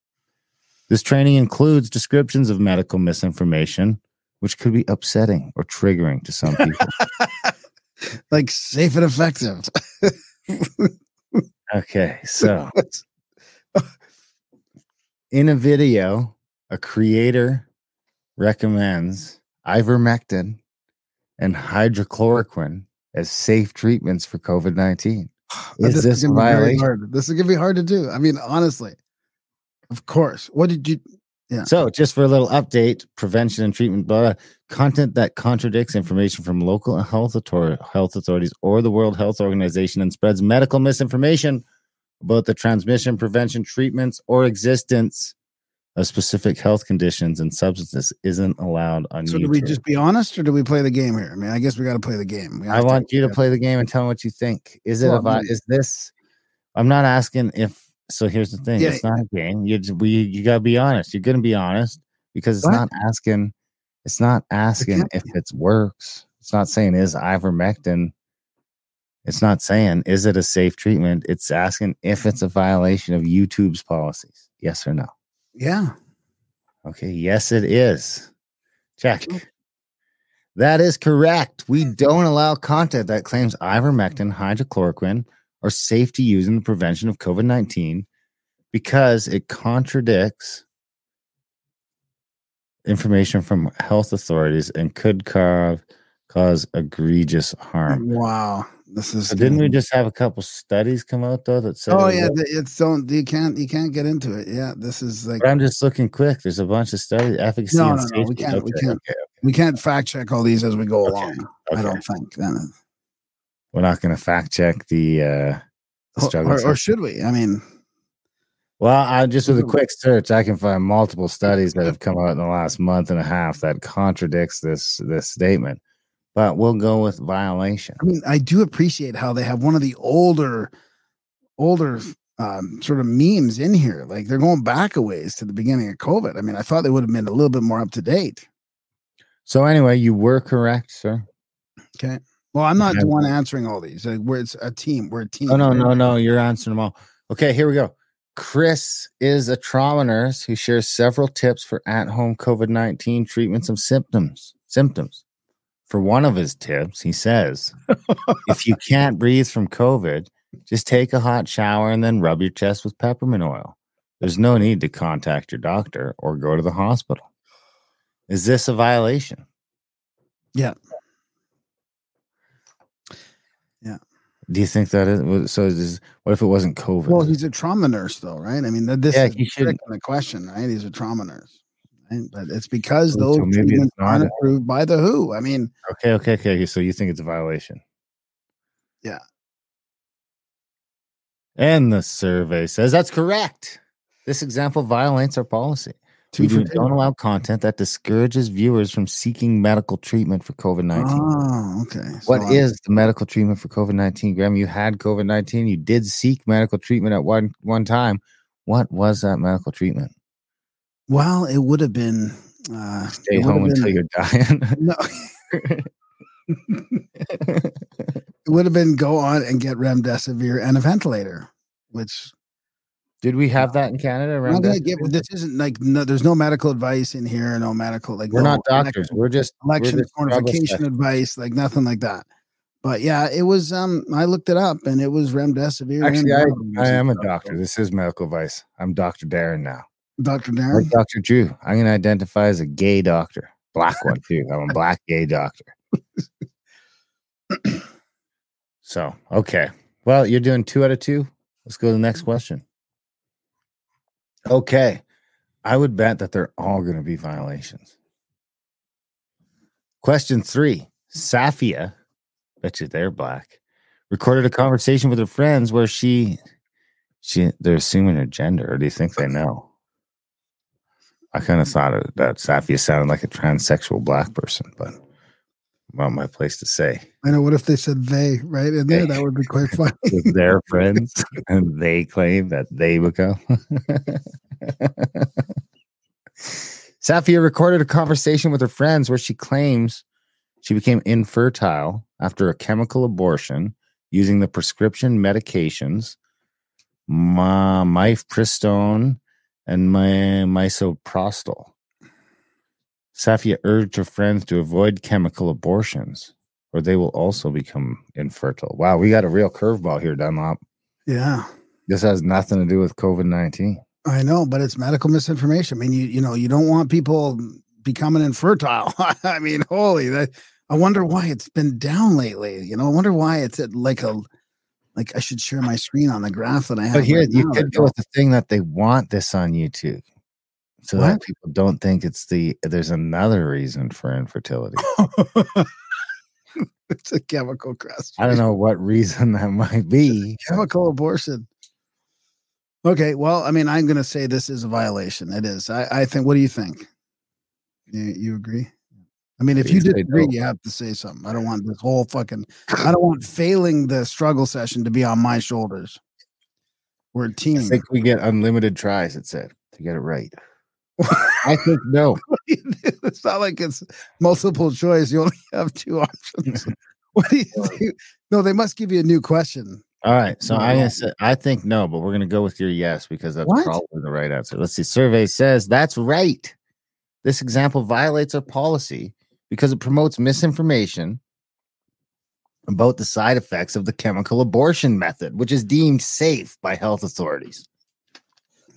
This training includes descriptions of medical misinformation, which could be upsetting or triggering to some people.
like safe and effective.
okay, so in a video, a creator recommends ivermectin and hydroxychloroquine as safe treatments for COVID 19. Is this a
gonna be very
violation?
hard. This is gonna be hard to do. I mean, honestly, of course. What did you? Yeah.
So, just for a little update, prevention and treatment, blah, blah, content that contradicts information from local health, author- health authorities or the World Health Organization and spreads medical misinformation about the transmission, prevention, treatments, or existence of specific health conditions and substances isn't allowed on
So,
YouTube.
do we just be honest, or do we play the game here? I mean, I guess we got to play the game.
I want you to play the game and tell me what you think. Is it
Well,
a vi-
I mean-
is this? I'm not asking if. So here's the thing:
Yeah.
it's not a game. You we you gotta be honest. You're gonna be honest because it's
What?
not asking. It's not asking if it works. It's not saying is ivermectin. It's not saying is it a safe treatment. It's asking if it's a violation of YouTube's policies. Yes or no.
Yeah.
Okay. Yes, it is. Check. That is correct. We hmm. don't allow content that claims ivermectin, hydroxychloroquine are safe to use in the prevention of COVID 19 because it contradicts information from health authorities and could cause, cause egregious harm.
Wow. This is.
So didn't we just have a couple studies come out though that said?
Oh yeah, it's don't you can't you can't get into it. Yeah, this is like
But I'm just looking quick. There's a bunch of studies, efficacy
No, no, no, we can't- we can't.
okay,
we can't fact check all these as we go
Okay,
along. I don't think. Then.
We're not going to fact check the. uh the
Or,
struggle
or, or should we? I mean,
Well, I just with a quick search, I can find multiple studies that have come out in the last month and a half that contradicts this this statement. But we'll go with violation.
I mean, I do appreciate how they have one of the older, older um, sort of memes in here. Like they're going back a ways to the beginning of COVID. I mean, I thought they would have been a little bit more up to date.
So anyway, you were correct, sir.
Okay. Well, I'm not the one answering all these. Like, we're it's a team. We're a team.
Oh no, no, no! You're answering them all. Okay, here we go. Chris is a trauma nurse who shares several tips for at-home COVID nineteen treatments of symptoms. Symptoms. For one of his tips, he says, if you can't breathe from COVID, just take a hot shower and then rub your chest with peppermint oil. There's no need to contact your doctor or go to the hospital. Is this a violation?
Yeah. Yeah.
Do you think that is so? Is what if it wasn't COVID?
Well, he's a trauma nurse, though, right? I mean, this
Yeah,
is the question, right? He's a trauma nurse, right? But it's because oh,
So-
those
so maybe it's not
approved by the WHO. I mean,
Okay, okay, okay. So you think it's a violation?
Yeah.
And the survey says that's correct. This example violates our policy.
Two
we do, don't allow content that discourages viewers from seeking medical treatment for COVID 19.
Oh, okay.
What
So
is the medical treatment for COVID 19? Graham, you had COVID 19. You did seek medical treatment at one, one time. What was that medical treatment?
Well, it would have been. Uh,
Stay home
have
until you're dying.
No, it would have been go on and get remdesivir and a ventilator, which
Did we have that in Canada?
I'm
Around
gonna
that?
give. This isn't like no. There's no medical advice in here. No medical like.
We're
no
not doctors. We're just
election
just struggle
quantification
specialists.
advice, like nothing like that. But yeah, it was. Um, I looked it up, and it was remdesivir.
Actually, I, I am a doctor. This is medical advice. I'm Dr. Darren now.
Dr.
Or
Darren.
Dr. Drew. I'm going to identify as a gay doctor. Black one, too. I'm a black gay doctor. so, okay. Well, you're doing two out of two. Let's go to the next question. Okay. I would bet that they're all going to be violations. Question three Safia, bet you they're black, recorded a conversation with her friends where she, she, they're assuming her gender, or do you think they know? I kind of thought that Safia sounded like a transsexual black person, but not my place to say.
I know. What if they said they right in there? That would be quite funny.
With their friends, and they claim that they become. Safia recorded a conversation with her friends where she claims she became infertile after a chemical abortion using the prescription medications mifepristone and my misoprostol. Safia urged her friends to avoid chemical abortions, or they will also become infertile. Wow, we got a real curveball here, Dunlop.
Yeah.
This has nothing to do with COVID 19.
I know, but it's medical misinformation. I mean, you you know, you don't want people becoming infertile. I mean, holy that I wonder why it's been down lately. You know, I wonder why it's at like a like I should share my screen on the graph that I have.
But here,
right
you
now.
could go with the thing that they want this on YouTube so that
What?
people don't think it's the, there's another reason for infertility.
it's a chemical crust.
I don't know what reason that might be.
chemical abortion. Okay, well, I mean, I'm going to say this is a violation. It is. I, I think. What do you think? You, you agree? I mean, if you disagree,
no.
you have to say something. I don't want this whole fucking. I don't want failing the struggle session to be on my shoulders. We're a
I
team.
think we get unlimited tries, it said, to get it right. I think no.
it's not like it's multiple choice. You only have two options. what do you think? No, they must give you a new question.
All right. So I
No.
gonna I think no, but we're gonna go with your yes because that's
What?
probably the right answer. Let's see. Survey says that's right. This example violates our policy because it promotes misinformation about the side effects of the chemical abortion method, which is deemed safe by health authorities.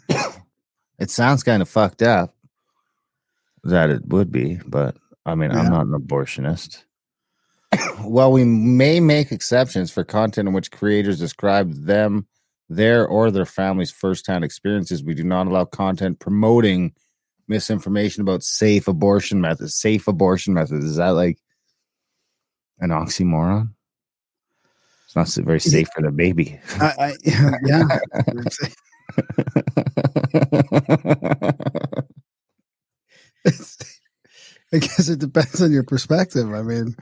it sounds kind of fucked up that it would be, but I mean,
Yeah.
I'm not an abortionist. While we may make exceptions for content in which creators describe them, their, or their family's firsthand experiences, we do not allow content promoting misinformation about safe abortion methods. Safe abortion methods. Is that like an oxymoron? It's not very safe for the baby.
I, I yeah. I guess it depends on your perspective. I mean,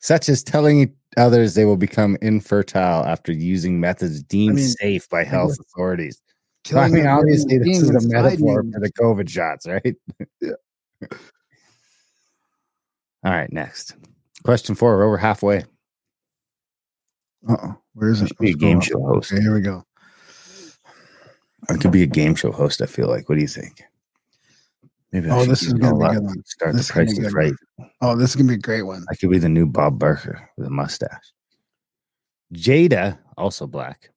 Such as telling others they will become infertile after using methods deemed
mean,
safe by health authorities. I mean, obviously, this is a metaphor for the COVID shots, right?
Yeah.
All right, next question four. We're over halfway.
Uh-oh. Where is
I
it?
be a game show host.
Okay, here we go.
I could be a game show host. I feel like. What do you think? Maybe.
Oh, this is gonna be a good one.
Start
This
the
is
prices right.
Oh, this is gonna be a great one.
I could be the new Bob Barker with a mustache. Jada, also black,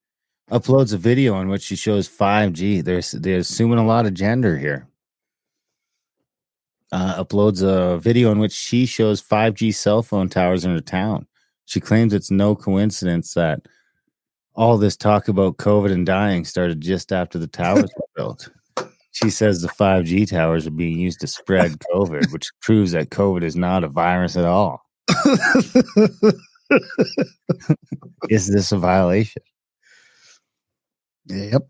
uploads a video in which she shows 5G. They're they're assuming a lot of gender here. Uh, uploads a video in which she shows 5G cell phone towers in her town. She claims it's no coincidence that all this talk about COVID and dying started just after the towers were built. She says the 5G towers are being used to spread COVID, which proves that COVID is not a virus at all. Is this a violation?
yep.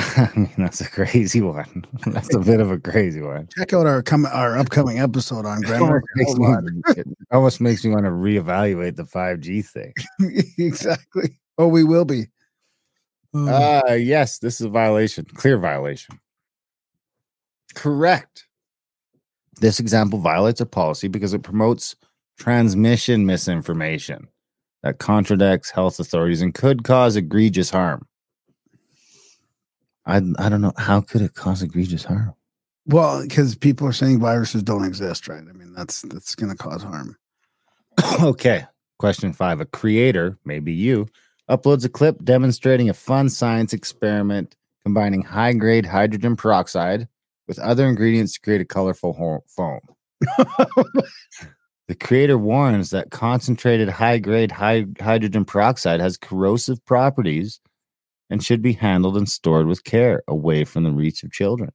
I mean, that's a crazy one. That's a bit of a crazy one.
Check out our come our upcoming episode on grammar.
almost, makes me, it almost makes me want to reevaluate the 5G thing.
exactly. Oh, we will be. Oh,
Uh yes, this is a violation. Clear violation. Correct. This example violates a policy because it promotes transmission misinformation that contradicts health authorities and could cause egregious harm. I I don't know how could it cause egregious harm.
Well, because people are saying viruses don't exist, right? I mean, that's that's going to cause harm.
okay. Question five: A creator, maybe you, uploads a clip demonstrating a fun science experiment combining high-grade hydrogen peroxide with other ingredients to create a colorful ho- foam. the creator warns that concentrated high-grade high- hydrogen peroxide has corrosive properties and should be handled and stored with care away from the reach of children.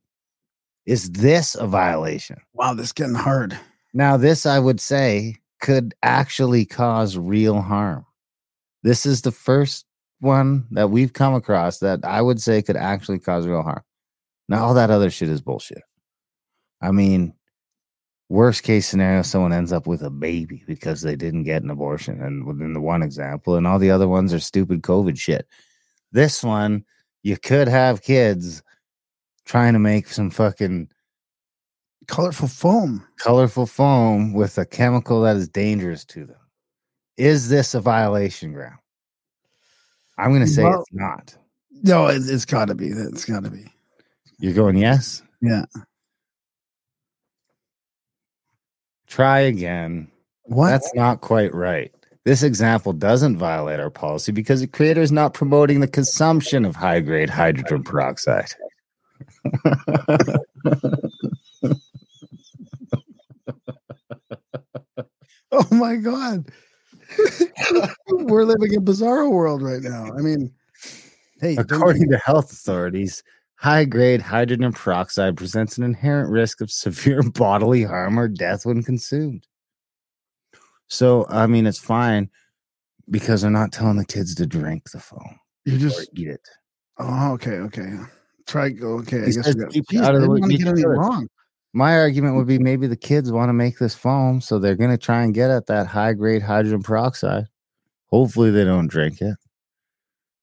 Is this a violation?
Wow, this is getting hard.
Now, this I would say could actually cause real harm. This is the first one that we've come across that I would say could actually cause real harm. Now, all that other shit is bullshit. I mean, worst case scenario, someone ends up with a baby because they didn't get an abortion, and within the one example, and all the other ones are stupid COVID shit. This one, you could have kids trying to make some fucking
Colorful foam.
colorful foam with a chemical that is dangerous to them. Is this a violation, Graham? I'm going to say
Well-
it's not.
No, it, it's got to be. It's got to be.
You're going yes?
Yeah.
Try again.
What?
That's not quite right. This example doesn't violate our policy because the creator is not promoting the consumption of high grade hydrogen peroxide.
oh my god. We're living in bizarro world right now. I mean, hey,
According to health authorities, high grade hydrogen peroxide presents an inherent risk of severe bodily harm or death when consumed. So, I mean, it's fine because they're not telling the kids to drink the foam
you just
eat it.
oh okay, okay. Try go okay. I
He
guess we got,
out of
they
the way-
didn't want to get anything wrong.
My argument would be maybe the kids want to make this foam, so they're going to try and get at that high grade hydrogen peroxide. Hopefully, they don't drink it.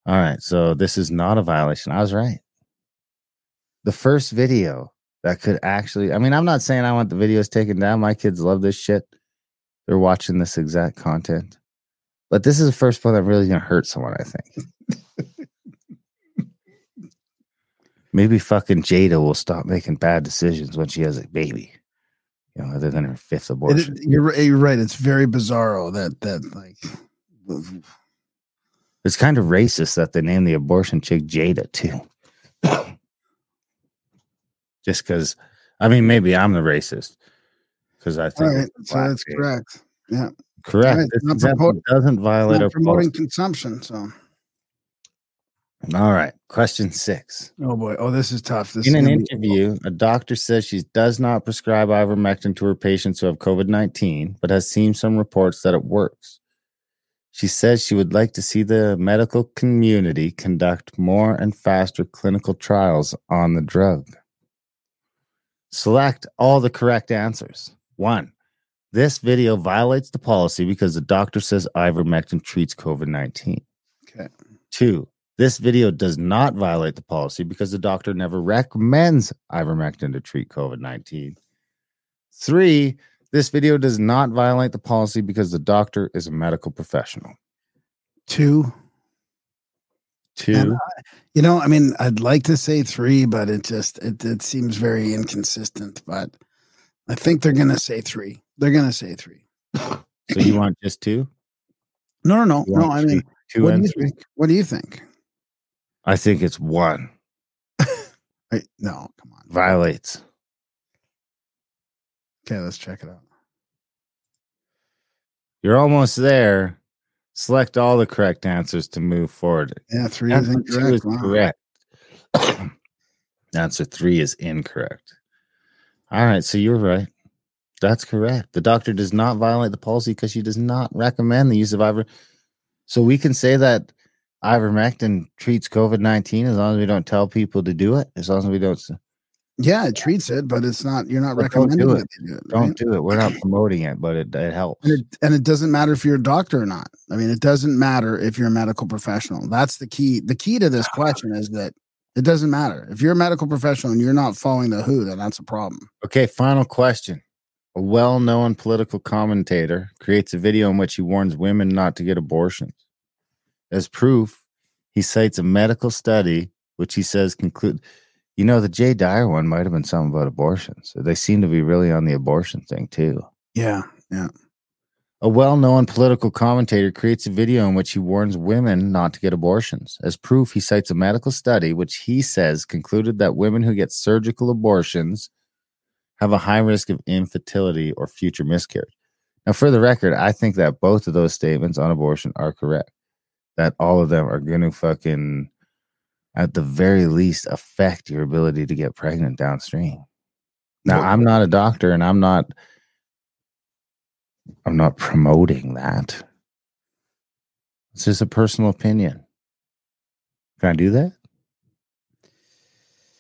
All right, so this is not a violation. I was right. The first video that could actually, I mean, I'm not saying I want the videos taken down. My kids love this shit. They're watching this exact content. But this is the first one that really going to hurt someone, I think. Maybe fucking Jada will stop making bad decisions when she has a baby. You know, other than her fifth
It,
abortion.
you're you're right. It's very bizarro oh, that that like
It's kind of racist that they named the abortion chick Jada too. Just because, I mean, maybe I'm the racist because I think
right.
it's
So that's correct. Yeah,
Correct.
Right,
This
not
doesn't violate
not promoting
policy.
consumption. So
All right. Question six.
oh boy, oh this is tough. This
In
is
an interview, a doctor says she does not prescribe ivermectin to her patients who have COVID 19, but has seen some reports that it works. She says she would like to see the medical community conduct more and faster clinical trials on the drug. Select all the correct answers. One, this video violates the policy because the doctor says ivermectin treats COVID 19.
Okay.
Two, this video does not violate the policy because the doctor never recommends ivermectin to treat COVID 19. Three, this video does not violate the policy because the doctor is a medical professional.
two.
Two,
And uh, You know, I mean, I'd like to say three, but it just it, it seems very inconsistent. But I think they're gonna say three. They're gonna say three.
so you want just two?
No, no, no, no. I mean,
two,
what do
and
you
three?
think? What do you think?
I think it's one.
Wait, no, come on.
Violates.
Okay, let's check it out.
You're almost there. Select all the correct answers to move forward.
Yeah, three is
Answer two
incorrect.
is
Wow.
correct. Answer three is incorrect. All right, so you're right. That's correct. The doctor does not violate the policy because she does not recommend the use of iver. So we can say that ivermectin treats COVID nineteen as long as we don't tell people to do it. As long as we don't
Yeah, it treats it, but it's not. You're not
But don't
recommending
do
that
it.
do it.
don't do it. We're not promoting it, but it, it helps.
And it, and it doesn't matter if you're a doctor or not. I mean, it doesn't matter if you're a medical professional. That's the key. The key to this ah. question is that it doesn't matter if you're a medical professional and you're not following the WHO. Then that's a problem.
Okay, final question. A well known political commentator creates a video in which he warns women not to get abortions. As proof, he cites a medical study which he says conclude. You know, the Jay Dyer one might have been something about abortions. They seem to be really on the abortion thing too.
Yeah, yeah.
A well known political commentator creates a video in which he warns women not to get abortions. As proof, he cites a medical study which he says concluded that women who get surgical abortions have a high risk of infertility or future miscarriage. Now, for the record, I think that both of those statements on abortion are correct. That all of them are going to fucking, at the very least, affect your ability to get pregnant downstream. Now, I'm not a doctor and I'm not I'm not promoting that. It's just a personal opinion. Can I do that?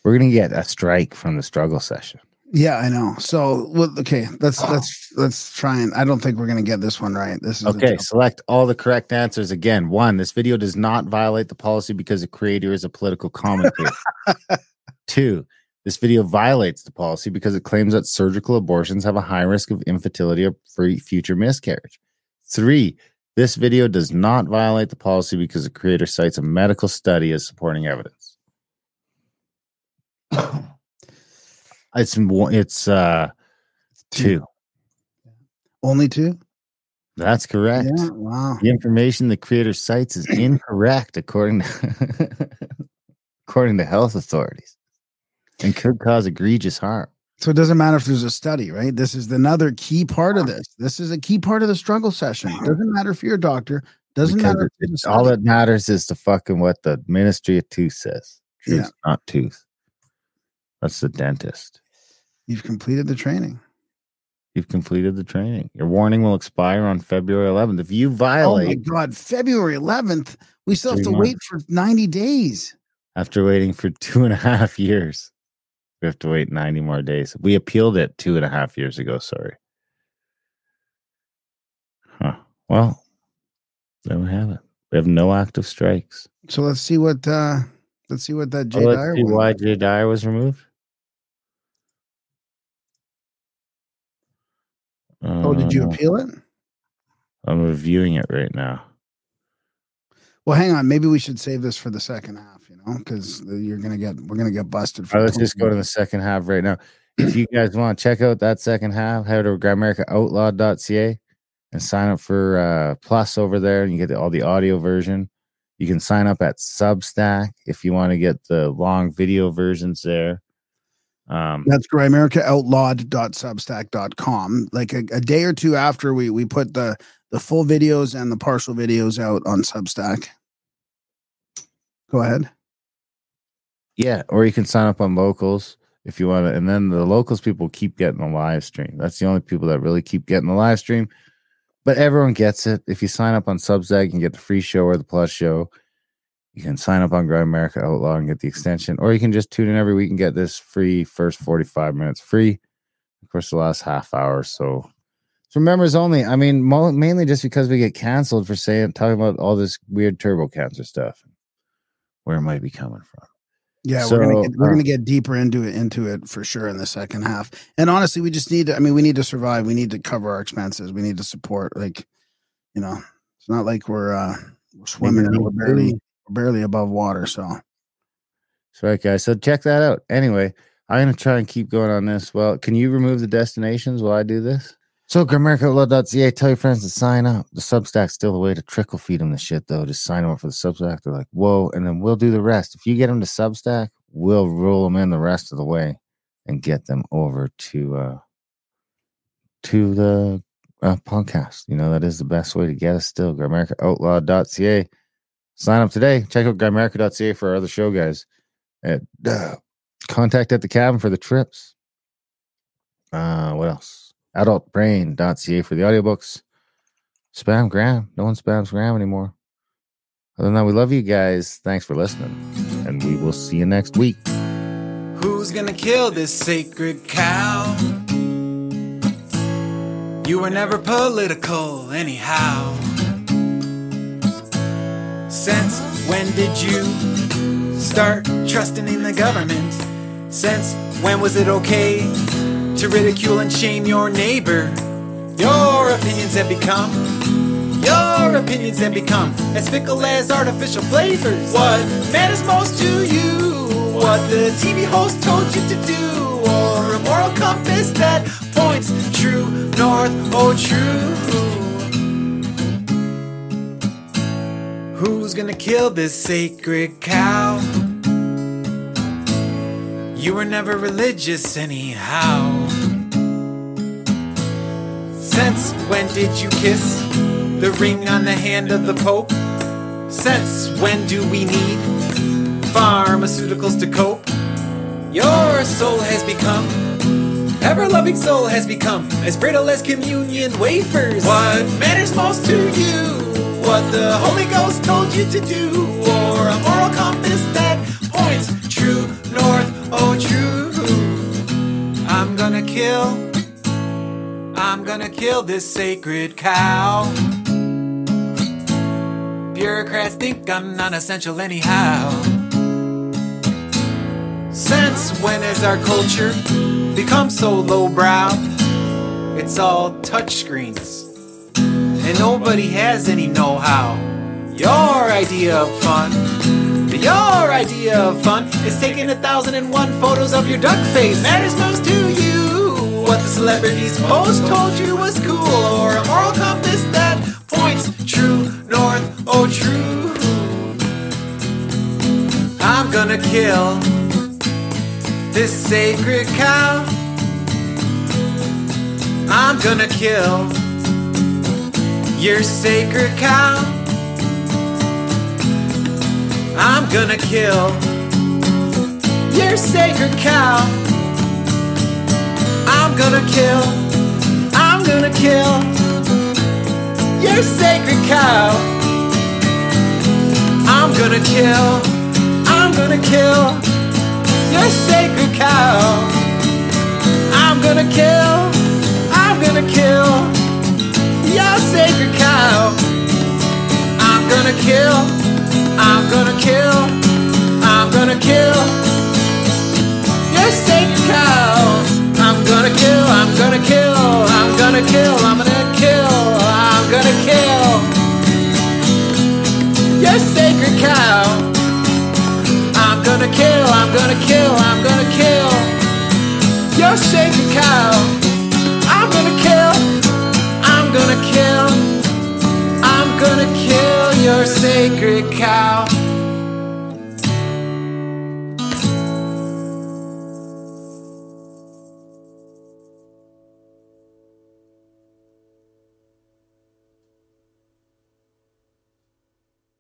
We're gonna get a strike from the struggle session.
Yeah, I know. So, well, okay, let's oh. let's let's try and. I don't think we're gonna get this one right. This is
okay. Select all the correct answers again. One, this video does not violate the policy because the creator is a political commentator. Two, this video violates the policy because it claims that surgical abortions have a high risk of infertility or future miscarriage. Three, this video does not violate the policy because the creator cites a medical study as supporting evidence. It's it's uh two.
Only two?
That's correct.
Yeah, wow.
The information the creator cites is incorrect according to according to health authorities and could cause egregious harm.
So it doesn't matter if there's a study, right? This is another key part of this. This is a key part of the struggle session. It doesn't matter if you're a doctor. Doesn't because matter.
It, all that matters is the fucking what the Ministry of Tooth says. Truth, yeah. not tooth. That's the dentist.
You've completed the training.
You've completed the training. Your warning will expire on February 11th. If you violate, oh my
god, February 11th. We still have to months. wait for 90 days.
After waiting for two and a half years. We have to wait 90 more days. We appealed it two and a half years ago. Sorry. Huh. Well, there we have it. We have no active strikes.
So let's see what uh let's see what that Jay
oh, let's Dyer see why Jay Dyer was removed.
oh, did you uh, appeal it?
I'm reviewing it right now.
Well, hang on. Maybe we should save this for the second half, you know, because you're gonna get we're gonna get busted.
For right, let's just go to the second half right now. If you guys want to check out that second half, head over to grimericaoutlaw.ca and sign up for uh, Plus over there, and you get all the audio version. You can sign up at Substack if you want to get the long video versions there.
Um, That's grimericaoutlawed.substack.com. Like a, a day or two after we we put the the full videos and the partial videos out on Substack. Go ahead.
Yeah, or you can sign up on locals if you want to, and then the locals people keep getting the live stream. That's the only people that really keep getting the live stream. But everyone gets it. If you sign up on Substack, you can get the free show or the plus show. You can sign up on Grimerica Outlaw and get the extension, or you can just tune in every week and get this free first 45 minutes free. Of course, the last half hour. So for members only. I mean, mo- mainly just because we get canceled for saying talking about all this weird turbo cancer stuff, where it might be coming from.
Yeah, so, we're gonna get, we're uh, gonna get deeper into it into it for sure in the second half. And honestly, we just need to. I mean, we need to survive. We need to cover our expenses. We need to support. Like, you know, it's not like we're uh we're swimming. We're barely barely above water. So,
that's right, guys. So check that out. Anyway, I'm gonna try and keep going on this. Well, can you remove the destinations while I do this? So grimericaoutlaw.ca, tell your friends to sign up. The Substack's still the way to trickle feed them the shit, though. Just sign them up for the Substack. They're like, whoa, and then we'll do the rest. If you get them to Substack, we'll roll them in the rest of the way and get them over to uh to the uh, podcast. You know, that is the best way to get us still. Grimericaoutlaw.ca. Sign up today. Check out grimerica.ca for our other show, guys. At, uh, contact at the cabin for the trips. Uh, what else? adultbrain.ca for the audiobooks. Spam Graham. No one spams Graham anymore. Other than that, we love you guys. Thanks for listening. And we will see you next week.
Who's gonna kill this sacred cow? You were never political, anyhow. Since when did you start trusting in the government? Since when was it okay to ridicule and shame your neighbor. Your opinions have become Your opinions then become as fickle as artificial flavors. What matters most to you? What the TV host told you to do? Or a moral compass that points true north, oh true. Who's gonna kill this sacred cow? You were never religious, anyhow. Since when did you kiss the ring on the hand of the Pope? Since when do we need pharmaceuticals to cope? Your soul has become, ever loving soul has become as brittle as communion wafers. What matters most to you? What the Holy Ghost told you to do? Or a moral compass that points true north, oh true. I'm gonna kill. I'm gonna kill this sacred cow. Bureaucrats think I'm non essential anyhow. Since when has our culture become so lowbrow? It's all touchscreens, nobody has any know how. Your idea of fun, your idea of fun is taking a thousand and one photos of your duck face. Matters most to you. What the celebrities post told you was cool, or a moral compass that points true north, oh true. I'm gonna kill this sacred cow. I'm gonna kill your sacred cow. I'm gonna kill your sacred cow. I'm gonna kill, I'm gonna kill your sacred cow. I'm gonna kill, I'm gonna kill your sacred cow. I'm gonna kill, I'm gonna kill your sacred cow. I'm gonna kill, I'm gonna kill, I'm gonna kill your sacred cow. I'm gonna kill, I'm gonna kill, I'm gonna kill, I'm gonna kill, I'm gonna kill your sacred cow. I'm gonna kill, I'm gonna kill, I'm gonna kill your sacred cow gonna kill, I'm gonna kill your sacred cow.